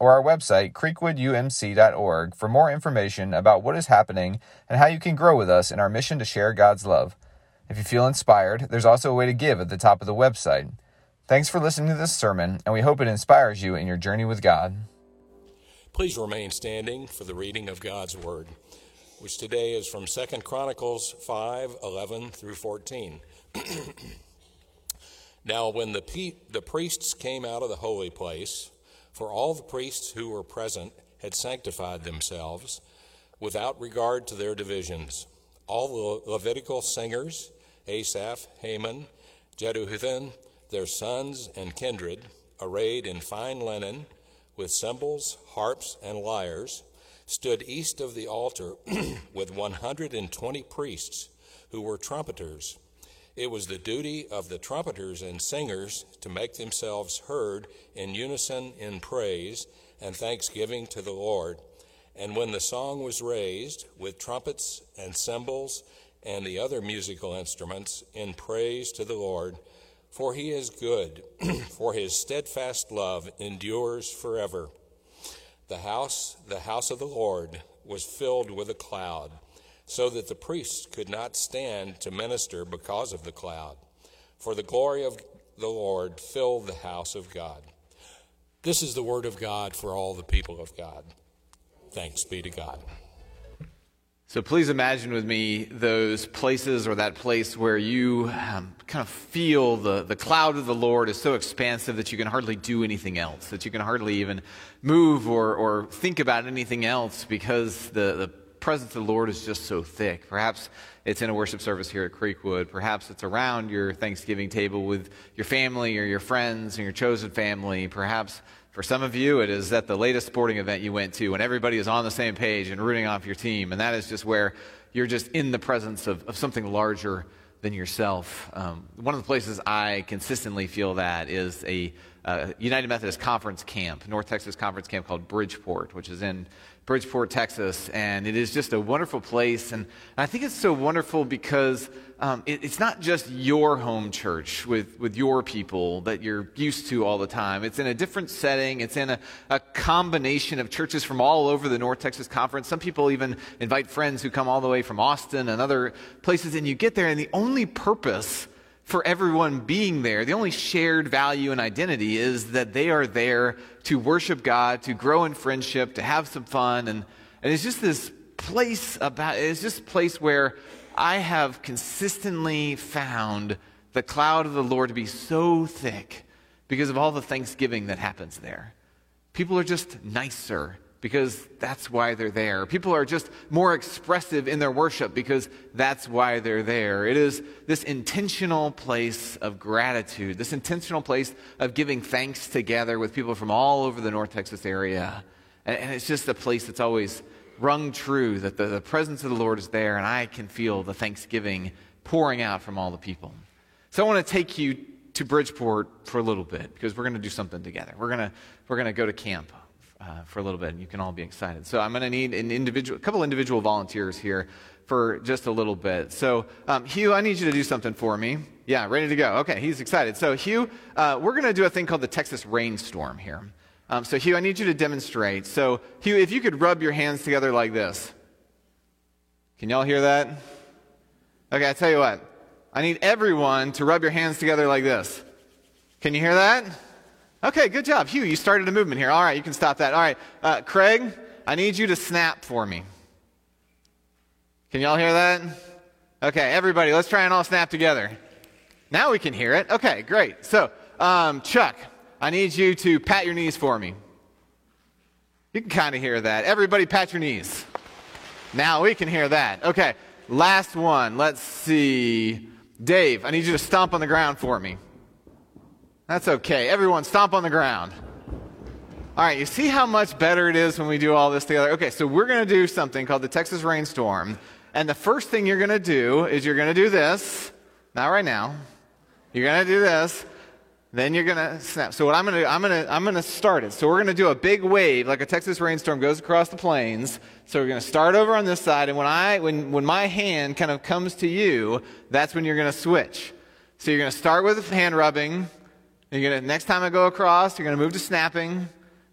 or our website, creekwoodumc.org, for more information about what is happening and how you can grow with us in our mission to share God's love. If you feel inspired, there's also a way to give at the top of the website. Thanks for listening to this sermon, and we hope it inspires you in your journey with God. Please remain standing for the reading of God's Word, which today is from 2 Chronicles 5 11 through 14. Now, when the, pe- the priests came out of the holy place, for all the priests who were present had sanctified themselves without regard to their divisions, all the Levitical singers, Asaph, Heman, Jeduthun, their sons and kindred, arrayed in fine linen, with cymbals, harps, and lyres, stood east of the altar with 120 priests who were trumpeters it was the duty of the trumpeters and singers to make themselves heard in unison in praise and thanksgiving to the Lord. And when the song was raised with trumpets and cymbals and the other musical instruments in praise to the Lord, for he is good, for his steadfast love endures forever. The house, the house of the Lord, was filled with a cloud so that the priests could not stand to minister because of the cloud. For the glory of the Lord filled the house of God. This is the word of God for all the people of God. Thanks be to God. So please imagine with me those places or that place where you um, kind of feel the, the cloud of the Lord is so expansive that you can hardly do anything else, that you can hardly even move or, or think about anything else because the, the presence of the Lord is just so thick. Perhaps it's in a worship service here at Creekwood. Perhaps it's around your Thanksgiving table with your family or your friends and your chosen family. Perhaps for some of you, it is at the latest sporting event you went to when everybody is on the same page and rooting off your team. And that is just where you're just in the presence of, of something larger than yourself. Um, one of the places I consistently feel that is a uh, United Methodist Conference camp, North Texas Conference camp called Bridgeport, which is in Bridgeport, Texas, and it is just a wonderful place. And I think it's so wonderful because um, it, it's not just your home church with, with your people that you're used to all the time. It's in a different setting. It's in a, a combination of churches from all over the North Texas Conference. Some people even invite friends who come all the way from Austin and other places, and you get there, and the only purpose for everyone being there. The only shared value and identity is that they are there to worship God, to grow in friendship, to have some fun. And, and it's just this place about, it's just place where I have consistently found the cloud of the Lord to be so thick because of all the thanksgiving that happens there. People are just nicer because that's why they're there. People are just more expressive in their worship because that's why they're there. It is this intentional place of gratitude, this intentional place of giving thanks together with people from all over the North Texas area. And, and it's just a place that's always rung true that the, the presence of the Lord is there, and I can feel the thanksgiving pouring out from all the people. So I want to take you to Bridgeport for a little bit because we're going to do something together. We're going to, we're going to go to camp uh, for a little bit, and you can all be excited. So I'm going to need an individual, a couple individual volunteers here for just a little bit. So um, Hugh, I need you to do something for me. Yeah, ready to go. Okay, he's excited. So Hugh, uh, we're going to do a thing called the Texas rainstorm here. Um, so Hugh, I need you to demonstrate. So Hugh, if you could rub your hands together like this. Can y'all hear that? Okay, I tell you what. I need everyone to rub your hands together like this. Can you hear that? Okay, good job. Hugh, you started a movement here. All right, you can stop that. All right, uh, Craig, I need you to snap for me. Can y'all hear that? Okay, everybody, let's try and all snap together. Now we can hear it. Okay, great. So, um, Chuck, I need you to pat your knees for me. You can kind of hear that. Everybody, pat your knees. Now we can hear that. Okay, last one. Let's see. Dave, I need you to stomp on the ground for me. That's okay. Everyone, stomp on the ground. All right, you see how much better it is when we do all this together? Okay, so we're going to do something called the Texas Rainstorm. And the first thing you're going to do is you're going to do this. Not right now. You're going to do this. Then you're going to snap. So what I'm going to do, I'm going to I'm going to start it. So we're going to do a big wave like a Texas rainstorm goes across the plains. So we're going to start over on this side and when I when when my hand kind of comes to you, that's when you're going to switch. So you're going to start with hand rubbing. You're to next time I go across, you're going to move to snapping.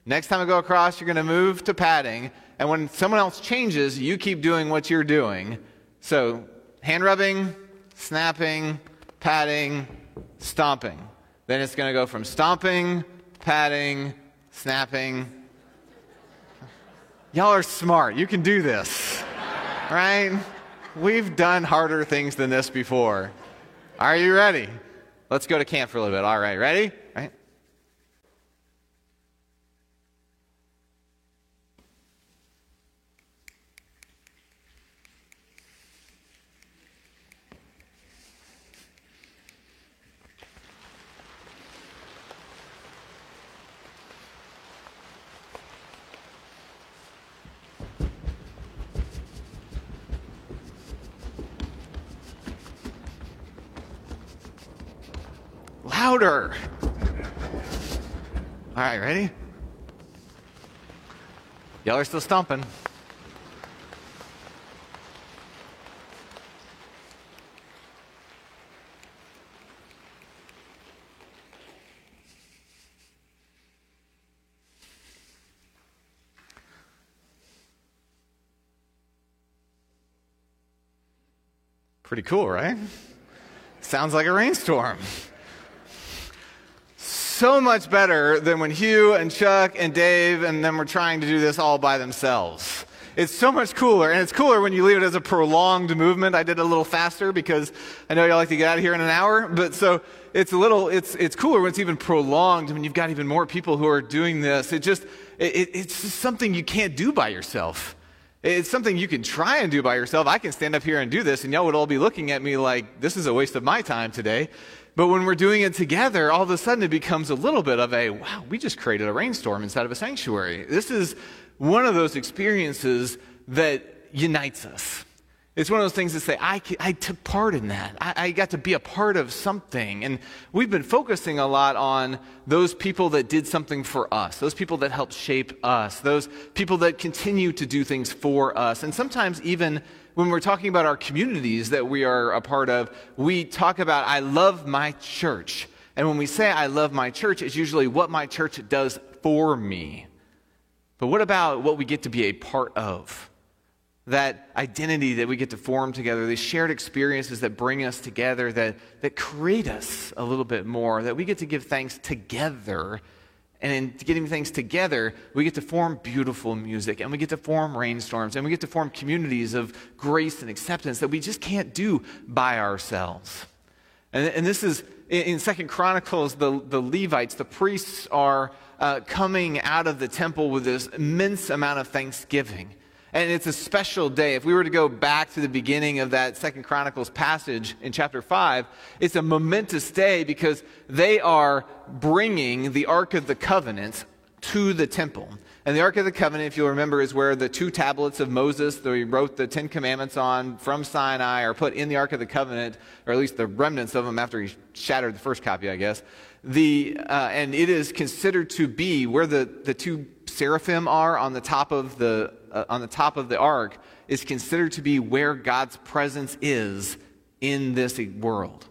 Next time I go across, you're going to move to padding. And when someone else changes, you keep doing what you're doing. So hand rubbing, snapping, padding, stomping. Then it's going to go from stomping, padding, snapping. Y'all are smart. You can do this, right? We've done harder things than this before. Are you ready? Let's go to camp for a little bit. All right, ready? Right? Louder. All right, ready? Y'all are still stomping. Pretty cool, right? Sounds like a rainstorm so much better than when Hugh and Chuck and Dave and them were trying to do this all by themselves. It's so much cooler, and it's cooler when you leave it as a prolonged movement. I did it a little faster because I know y'all like to get out of here in an hour, but so it's a little, it's, it's cooler when it's even prolonged, when you've got even more people who are doing this. It just, it, it's just something you can't do by yourself. It's something you can try and do by yourself. I can stand up here and do this, and y'all would all be looking at me like, this is a waste of my time today. But when we're doing it together, all of a sudden it becomes a little bit of a, wow, we just created a rainstorm inside of a sanctuary. This is one of those experiences that unites us. It's one of those things that say, I, I took part in that. I, I, got to be a part of something. And we've been focusing a lot on those people that did something for us, those people that helped shape us, those people that continue to do things for us. And sometimes even when we're talking about our communities that we are a part of, we talk about, I love my church. And when we say, I love my church, it's usually what my church does for me. But what about what we get to be a part of? That identity that we get to form together, these shared experiences that bring us together, that, that create us a little bit more, that we get to give thanks together and in getting things together, we get to form beautiful music and we get to form rainstorms and we get to form communities of grace and acceptance that we just can't do by ourselves. And, and this is in Second Chronicles, the, the Levites, the priests are uh, coming out of the temple with this immense amount of thanksgiving. And it's a special day. If we were to go back to the beginning of that Second Chronicles passage in chapter 5, it's a momentous day because they are bringing the Ark of the Covenant to the temple. And the Ark of the Covenant, if you'll remember, is where the two tablets of Moses that he wrote the Ten Commandments on from Sinai are put in the Ark of the Covenant, or at least the remnants of them after he shattered the first copy, I guess. The, uh, and it is considered to be where the, the two seraphim are on the top of the uh, on the top of the ark is considered to be where God's presence is in this world.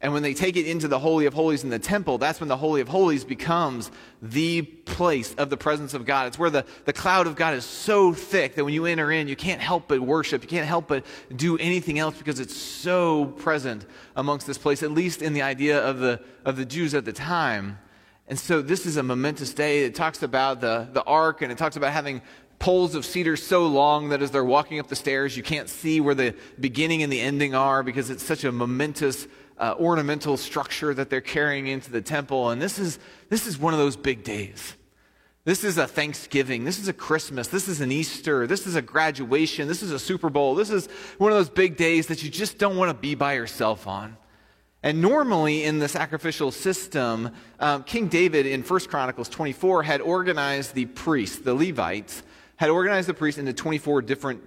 And when they take it into the Holy of Holies in the temple, that's when the Holy of Holies becomes the place of the presence of God. It's where the, the cloud of God is so thick that when you enter in, you can't help but worship. You can't help but do anything else because it's so present amongst this place, at least in the idea of the, of the Jews at the time. And so this is a momentous day. It talks about the, the ark and it talks about having poles of cedar so long that as they're walking up the stairs, you can't see where the beginning and the ending are because it's such a momentous uh, ornamental structure that they're carrying into the temple. And this is, this is one of those big days. This is a Thanksgiving. This is a Christmas. This is an Easter. This is a graduation. This is a Super Bowl. This is one of those big days that you just don't want to be by yourself on. And normally in the sacrificial system, um, King David in 1 Chronicles 24 had organized the priests, the Levites, had organized the priests into 24 different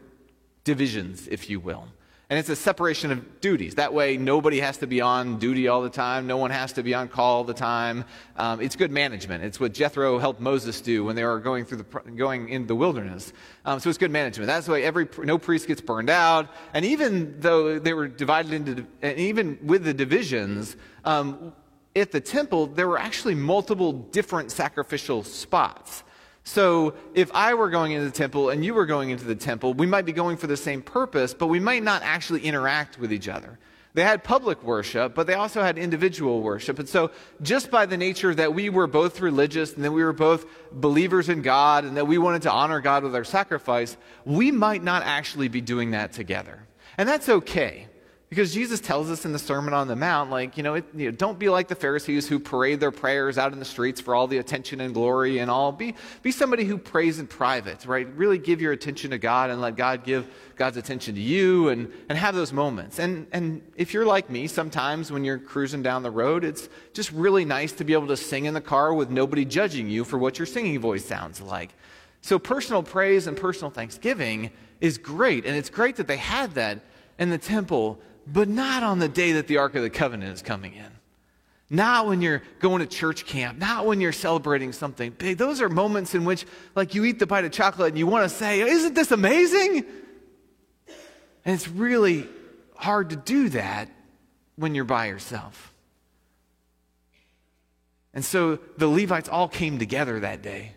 divisions, if you will. And it's a separation of duties. That way, nobody has to be on duty all the time. No one has to be on call all the time. Um, it's good management. It's what Jethro helped Moses do when they were going through the going in the wilderness. Um, so it's good management. That's why every no priest gets burned out. And even though they were divided into, and even with the divisions, um, at the temple there were actually multiple different sacrificial spots. So if I were going into the temple and you were going into the temple, we might be going for the same purpose, but we might not actually interact with each other. They had public worship, but they also had individual worship. And so, just by the nature that we were both religious and that we were both believers in God and that we wanted to honor God with our sacrifice, we might not actually be doing that together. And that's okay. Because Jesus tells us in the Sermon on the Mount, like, you know, it, you know, don't be like the Pharisees who parade their prayers out in the streets for all the attention and glory and all. Be, be somebody who prays in private, right? Really give your attention to God and let God give God's attention to you and, and have those moments. And, and if you're like me, sometimes when you're cruising down the road, it's just really nice to be able to sing in the car with nobody judging you for what your singing voice sounds like. So personal praise and personal thanksgiving is great. And it's great that they had that in the temple but not on the day that the Ark of the Covenant is coming in. Not when you're going to church camp, not when you're celebrating something big. Those are moments in which, like, you eat the bite of chocolate and you want to say, Isn't this amazing? And it's really hard to do that when you're by yourself. And so the Levites all came together that day.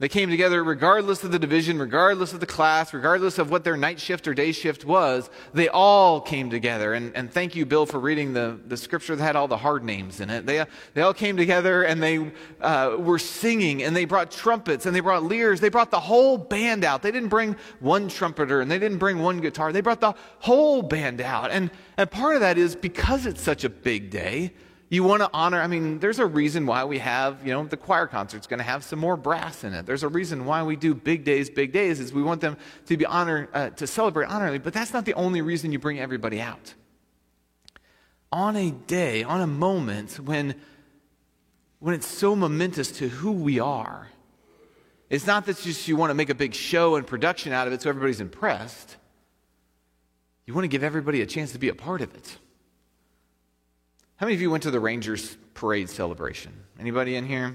They came together regardless of the division, regardless of the class, regardless of what their night shift or day shift was. They all came together. And, and thank you, Bill, for reading the, the scripture that had all the hard names in it. They, they all came together and they uh, were singing and they brought trumpets and they brought lyres. They brought the whole band out. They didn't bring one trumpeter and they didn't bring one guitar. They brought the whole band out. And, and part of that is because it's such a big day you want to honor, I mean, there's a reason why we have, you know, the choir concert's going to have some more brass in it. There's a reason why we do big days, big days, is we want them to be honored, uh, to celebrate honorably, but that's not the only reason you bring everybody out. On a day, on a moment when, when it's so momentous to who we are, it's not that just you want to make a big show and production out of it so everybody's impressed. You want to give everybody a chance to be a part of it. How many of you went to the Rangers parade celebration? Anybody in here?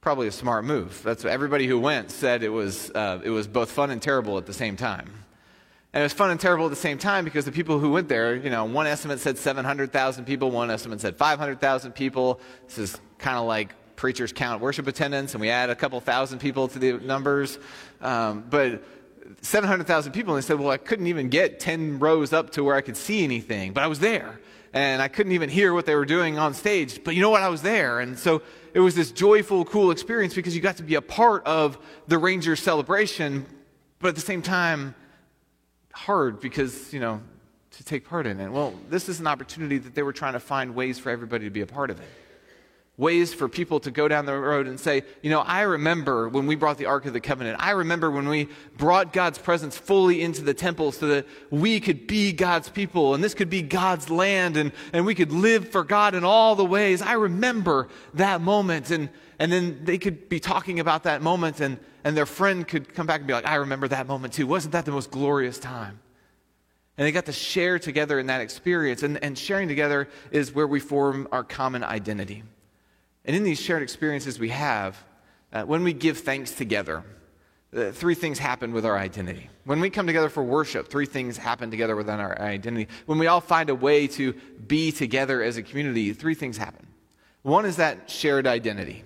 Probably a smart move. That's what everybody who went said it was uh, it was both fun and terrible at the same time. And it was fun and terrible at the same time because the people who went there, you know, one estimate said 700,000 people, one estimate said 500,000 people. This is kind of like preachers count worship attendance, and we add a couple thousand people to the numbers. Um, but 700,000 people, and they said, well, I couldn't even get 10 rows up to where I could see anything, but I was there and I couldn't even hear what they were doing on stage. But you know what? I was there. And so it was this joyful, cool experience because you got to be a part of the Rangers celebration, but at the same time, hard because, you know, to take part in it. Well, this is an opportunity that they were trying to find ways for everybody to be a part of it ways for people to go down the road and say, you know, I remember when we brought the Ark of the Covenant. I remember when we brought God's presence fully into the temple so that we could be God's people and this could be God's land and, and we could live for God in all the ways. I remember that moment. And, and then they could be talking about that moment and, and their friend could come back and be like, I remember that moment too. Wasn't that the most glorious time? And they got to share together in that experience. And, and sharing together is where we form our common identity. And in these shared experiences we have, uh, when we give thanks together, uh, three things happen with our identity. When we come together for worship, three things happen together within our identity. When we all find a way to be together as a community, three things happen. One is that shared identity.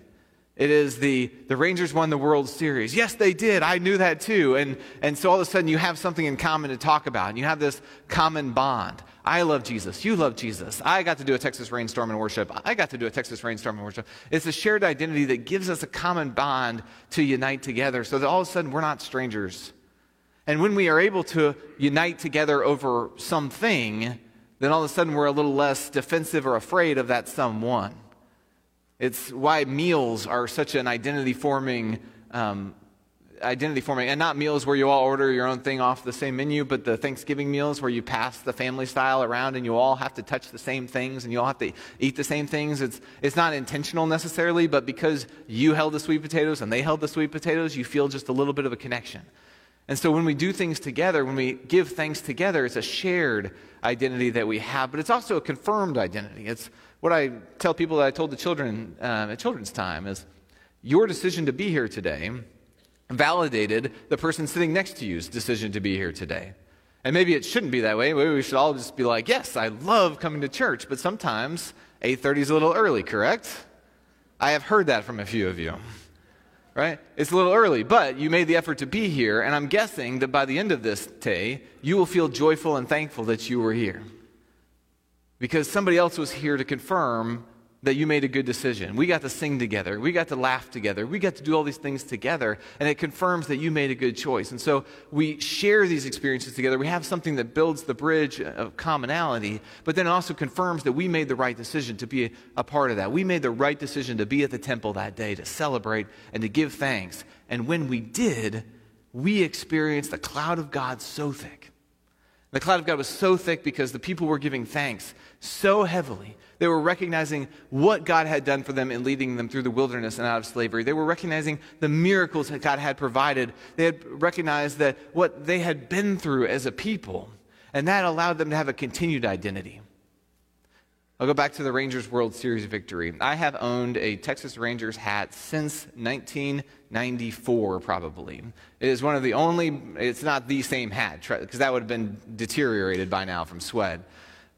It is the, the Rangers won the World Series. Yes, they did. I knew that too. And, and so all of a sudden you have something in common to talk about. And you have this common bond. I love Jesus. You love Jesus. I got to do a Texas rainstorm in worship. I got to do a Texas rainstorm in worship. It's a shared identity that gives us a common bond to unite together so that all of a sudden we're not strangers. And when we are able to unite together over something, then all of a sudden we're a little less defensive or afraid of that someone. It's why meals are such an identity forming um, identity forming, and not meals where you all order your own thing off the same menu, but the Thanksgiving meals where you pass the family style around and you all have to touch the same things and you all have to eat the same things. It's, it's not intentional necessarily, but because you held the sweet potatoes and they held the sweet potatoes, you feel just a little bit of a connection. And so when we do things together, when we give thanks together, it's a shared identity that we have, but it's also a confirmed identity. It's what I tell people that I told the children um, at children's time is your decision to be here today validated the person sitting next to you's decision to be here today. And maybe it shouldn't be that way. Maybe we should all just be like, yes, I love coming to church, but sometimes 8:30 is a little early, correct? I have heard that from a few of you. Right? It's a little early, but you made the effort to be here, and I'm guessing that by the end of this day, you will feel joyful and thankful that you were here. Because somebody else was here to confirm that you made a good decision. We got to sing together. We got to laugh together. We got to do all these things together, and it confirms that you made a good choice. And so we share these experiences together. We have something that builds the bridge of commonality, but then also confirms that we made the right decision to be a part of that. We made the right decision to be at the temple that day, to celebrate and to give thanks. And when we did, we experienced a cloud of God so thick. The cloud of God was so thick because the people were giving thanks so heavily they were recognizing what God had done for them in leading them through the wilderness and out of slavery. They were recognizing the miracles that God had provided. They had recognized that what they had been through as a people, and that allowed them to have a continued identity. I'll go back to the Rangers World Series victory. I have owned a Texas Rangers hat since 1994, probably. It is one of the only, it's not the same hat, because that would have been deteriorated by now from sweat.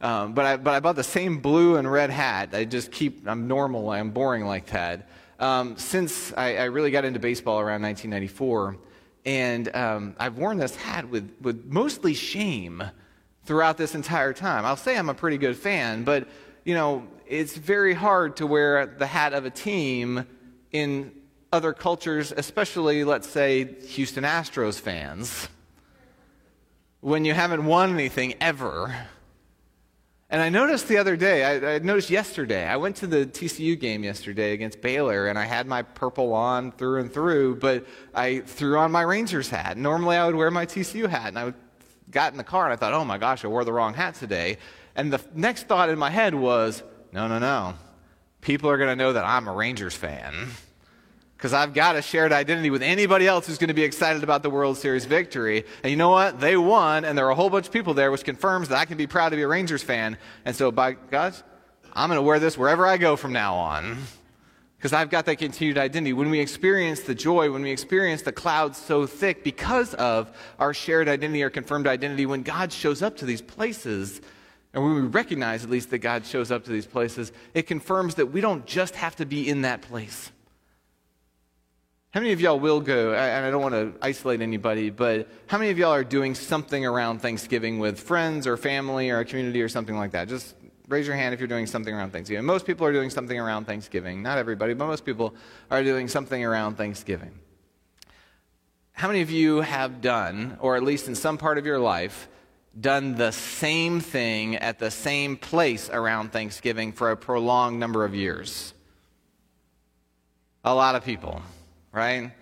Um, but, I, but I bought the same blue and red hat. I just keep, I'm normal, I'm boring like that. Um, since I, I, really got into baseball around 1994, and um, I've worn this hat with, with mostly shame throughout this entire time. I'll say I'm a pretty good fan, but you know, it's very hard to wear the hat of a team in other cultures, especially, let's say, Houston Astros fans, when you haven't won anything ever. And I noticed the other day, I, I, noticed yesterday, I went to the TCU game yesterday against Baylor, and I had my purple on through and through, but I threw on my Rangers hat. Normally I would wear my TCU hat, and I got in the car and I thought, oh my gosh, I wore the wrong hat today. And the next thought in my head was, no, no, no. People are going to know that I'm a Rangers fan because I've got a shared identity with anybody else who's going to be excited about the World Series victory. And you know what? They won, and there are a whole bunch of people there, which confirms that I can be proud to be a Rangers fan. And so, by God, I'm going to wear this wherever I go from now on because I've got that continued identity. When we experience the joy, when we experience the clouds so thick because of our shared identity, our confirmed identity, when God shows up to these places, and when we recognize at least that God shows up to these places, it confirms that we don't just have to be in that place. How many of y'all will go? And I don't want to isolate anybody, but how many of y'all are doing something around Thanksgiving with friends or family or a community or something like that? Just raise your hand if you're doing something around Thanksgiving. Most people are doing something around Thanksgiving. Not everybody, but most people are doing something around Thanksgiving. How many of you have done, or at least in some part of your life, done the same thing at the same place around Thanksgiving for a prolonged number of years? A lot of people right?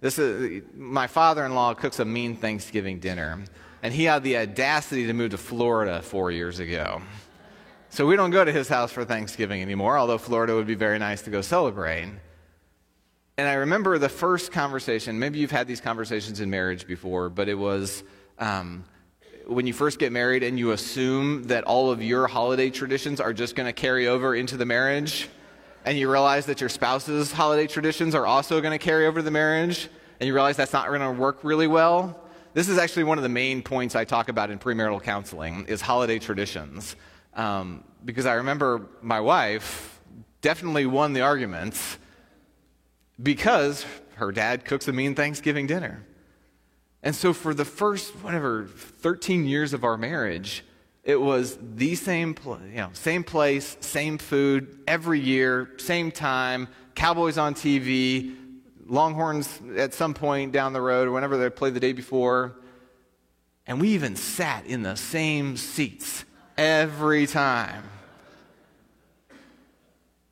This is my father-in-law cooks a mean Thanksgiving dinner, and he had the audacity to move to Florida four years ago. So we don't go to his house for Thanksgiving anymore, although Florida would be very nice to go celebrate. And I remember the first conversation, maybe you've had these conversations in marriage before, but it was um, when you first get married and you assume that all of your holiday traditions are just going to carry over into the marriage and you realize that your spouse's holiday traditions are also going to carry over the marriage, and you realize that's not going to work really well, this is actually one of the main points I talk about in premarital counseling is holiday traditions. Um, because I remember my wife definitely won the arguments because her dad cooks a mean Thanksgiving dinner. And so for the first, whatever, 13 years of our marriage, it was the same, pl- you know, same place, same food, every year, same time, Cowboys on TV, Longhorns at some point down the road, or whenever they played the day before. And we even sat in the same seats every time.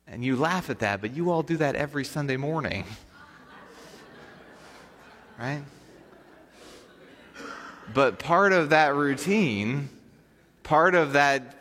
And you laugh at that, but you all do that every Sunday morning. right? But part of that routine, part of that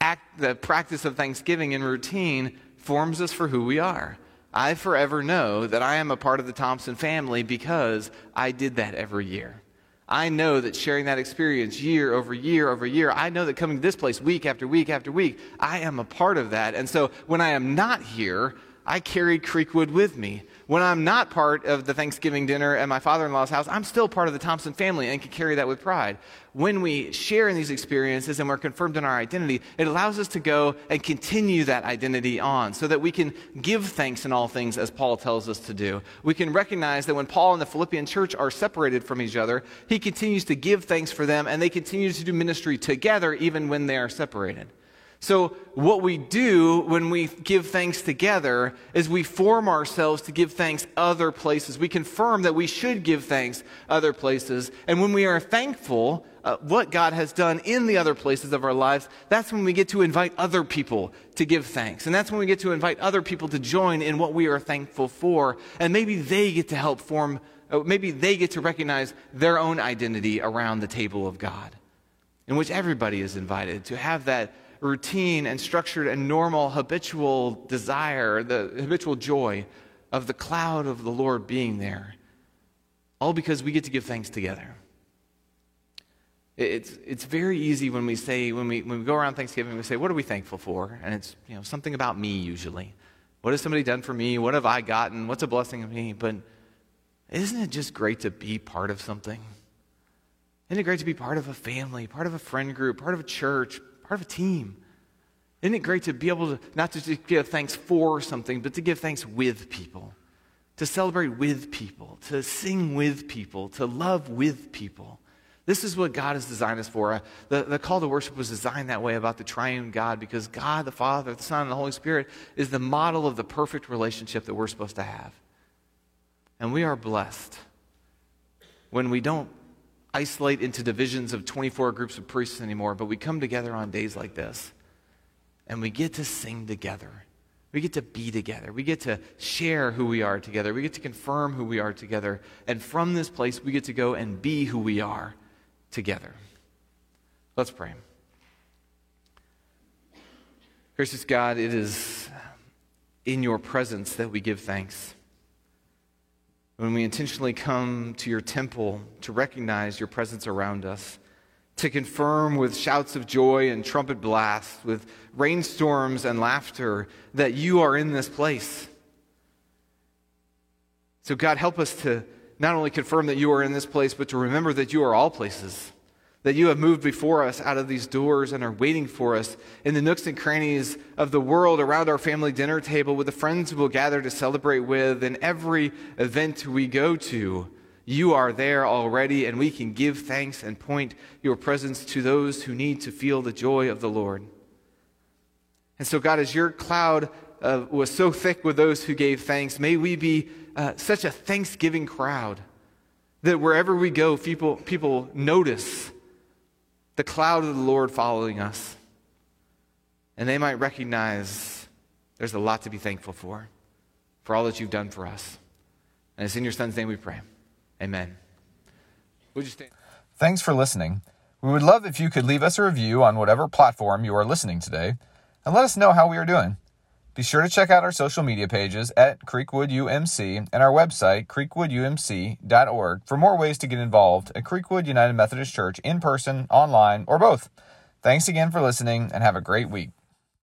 act, the practice of thanksgiving and routine forms us for who we are. I forever know that I am a part of the Thompson family because I did that every year. I know that sharing that experience year over year over year, I know that coming to this place week after week after week, I am a part of that. And so when I am not here, I carry Creekwood with me. When I'm not part of the Thanksgiving dinner at my father in law's house, I'm still part of the Thompson family and can carry that with pride. When we share in these experiences and we're confirmed in our identity, it allows us to go and continue that identity on so that we can give thanks in all things as Paul tells us to do. We can recognize that when Paul and the Philippian church are separated from each other, he continues to give thanks for them and they continue to do ministry together even when they are separated. So, what we do when we give thanks together is we form ourselves to give thanks other places. We confirm that we should give thanks other places. And when we are thankful, uh, what God has done in the other places of our lives, that's when we get to invite other people to give thanks. And that's when we get to invite other people to join in what we are thankful for. And maybe they get to help form, uh, maybe they get to recognize their own identity around the table of God, in which everybody is invited to have that routine and structured and normal habitual desire, the habitual joy of the cloud of the Lord being there. All because we get to give thanks together. It's, it's very easy when we say, when we, when we go around Thanksgiving, we say, What are we thankful for? And it's you know, something about me usually. What has somebody done for me? What have I gotten? What's a blessing of me? But isn't it just great to be part of something? Isn't it great to be part of a family, part of a friend group, part of a church, part of a team. Isn't it great to be able to not to just give thanks for something, but to give thanks with people, to celebrate with people, to sing with people, to love with people? This is what God has designed us for. Uh, the, the call to worship was designed that way about the triune God because God, the Father, the Son, and the Holy Spirit is the model of the perfect relationship that we're supposed to have. And we are blessed when we don't isolate into divisions of 24 groups of priests anymore, but we come together on days like this and we get to sing together. We get to be together. We get to share who we are together. We get to confirm who we are together. And from this place, we get to go and be who we are together. Let's pray. Gracious God, it is in your presence that we give thanks when we intentionally come to your temple to recognize your presence around us, to confirm with shouts of joy and trumpet blasts, with rainstorms and laughter, that you are in this place. So, God, help us to not only confirm that you are in this place, but to remember that you are all places that you have moved before us out of these doors and are waiting for us in the nooks and crannies of the world around our family dinner table with the friends we'll gather to celebrate with, in every event we go to. You are there already, and we can give thanks and point your presence to those who need to feel the joy of the Lord. And so, God, as your cloud uh, was so thick with those who gave thanks, may we be uh, such a thanksgiving crowd that wherever we go, people, people notice the cloud of the Lord following us. And they might recognize there's a lot to be thankful for, for all that you've done for us. And it's in your son's name we pray. Amen. Would you stand? Thanks for listening. We would love if you could leave us a review on whatever platform you are listening today and let us know how we are doing. Be sure to check out our social media pages at Creekwood UMC and our website, creekwoodumc.org, for more ways to get involved at Creekwood United Methodist Church in person, online, or both. Thanks again for listening and have a great week.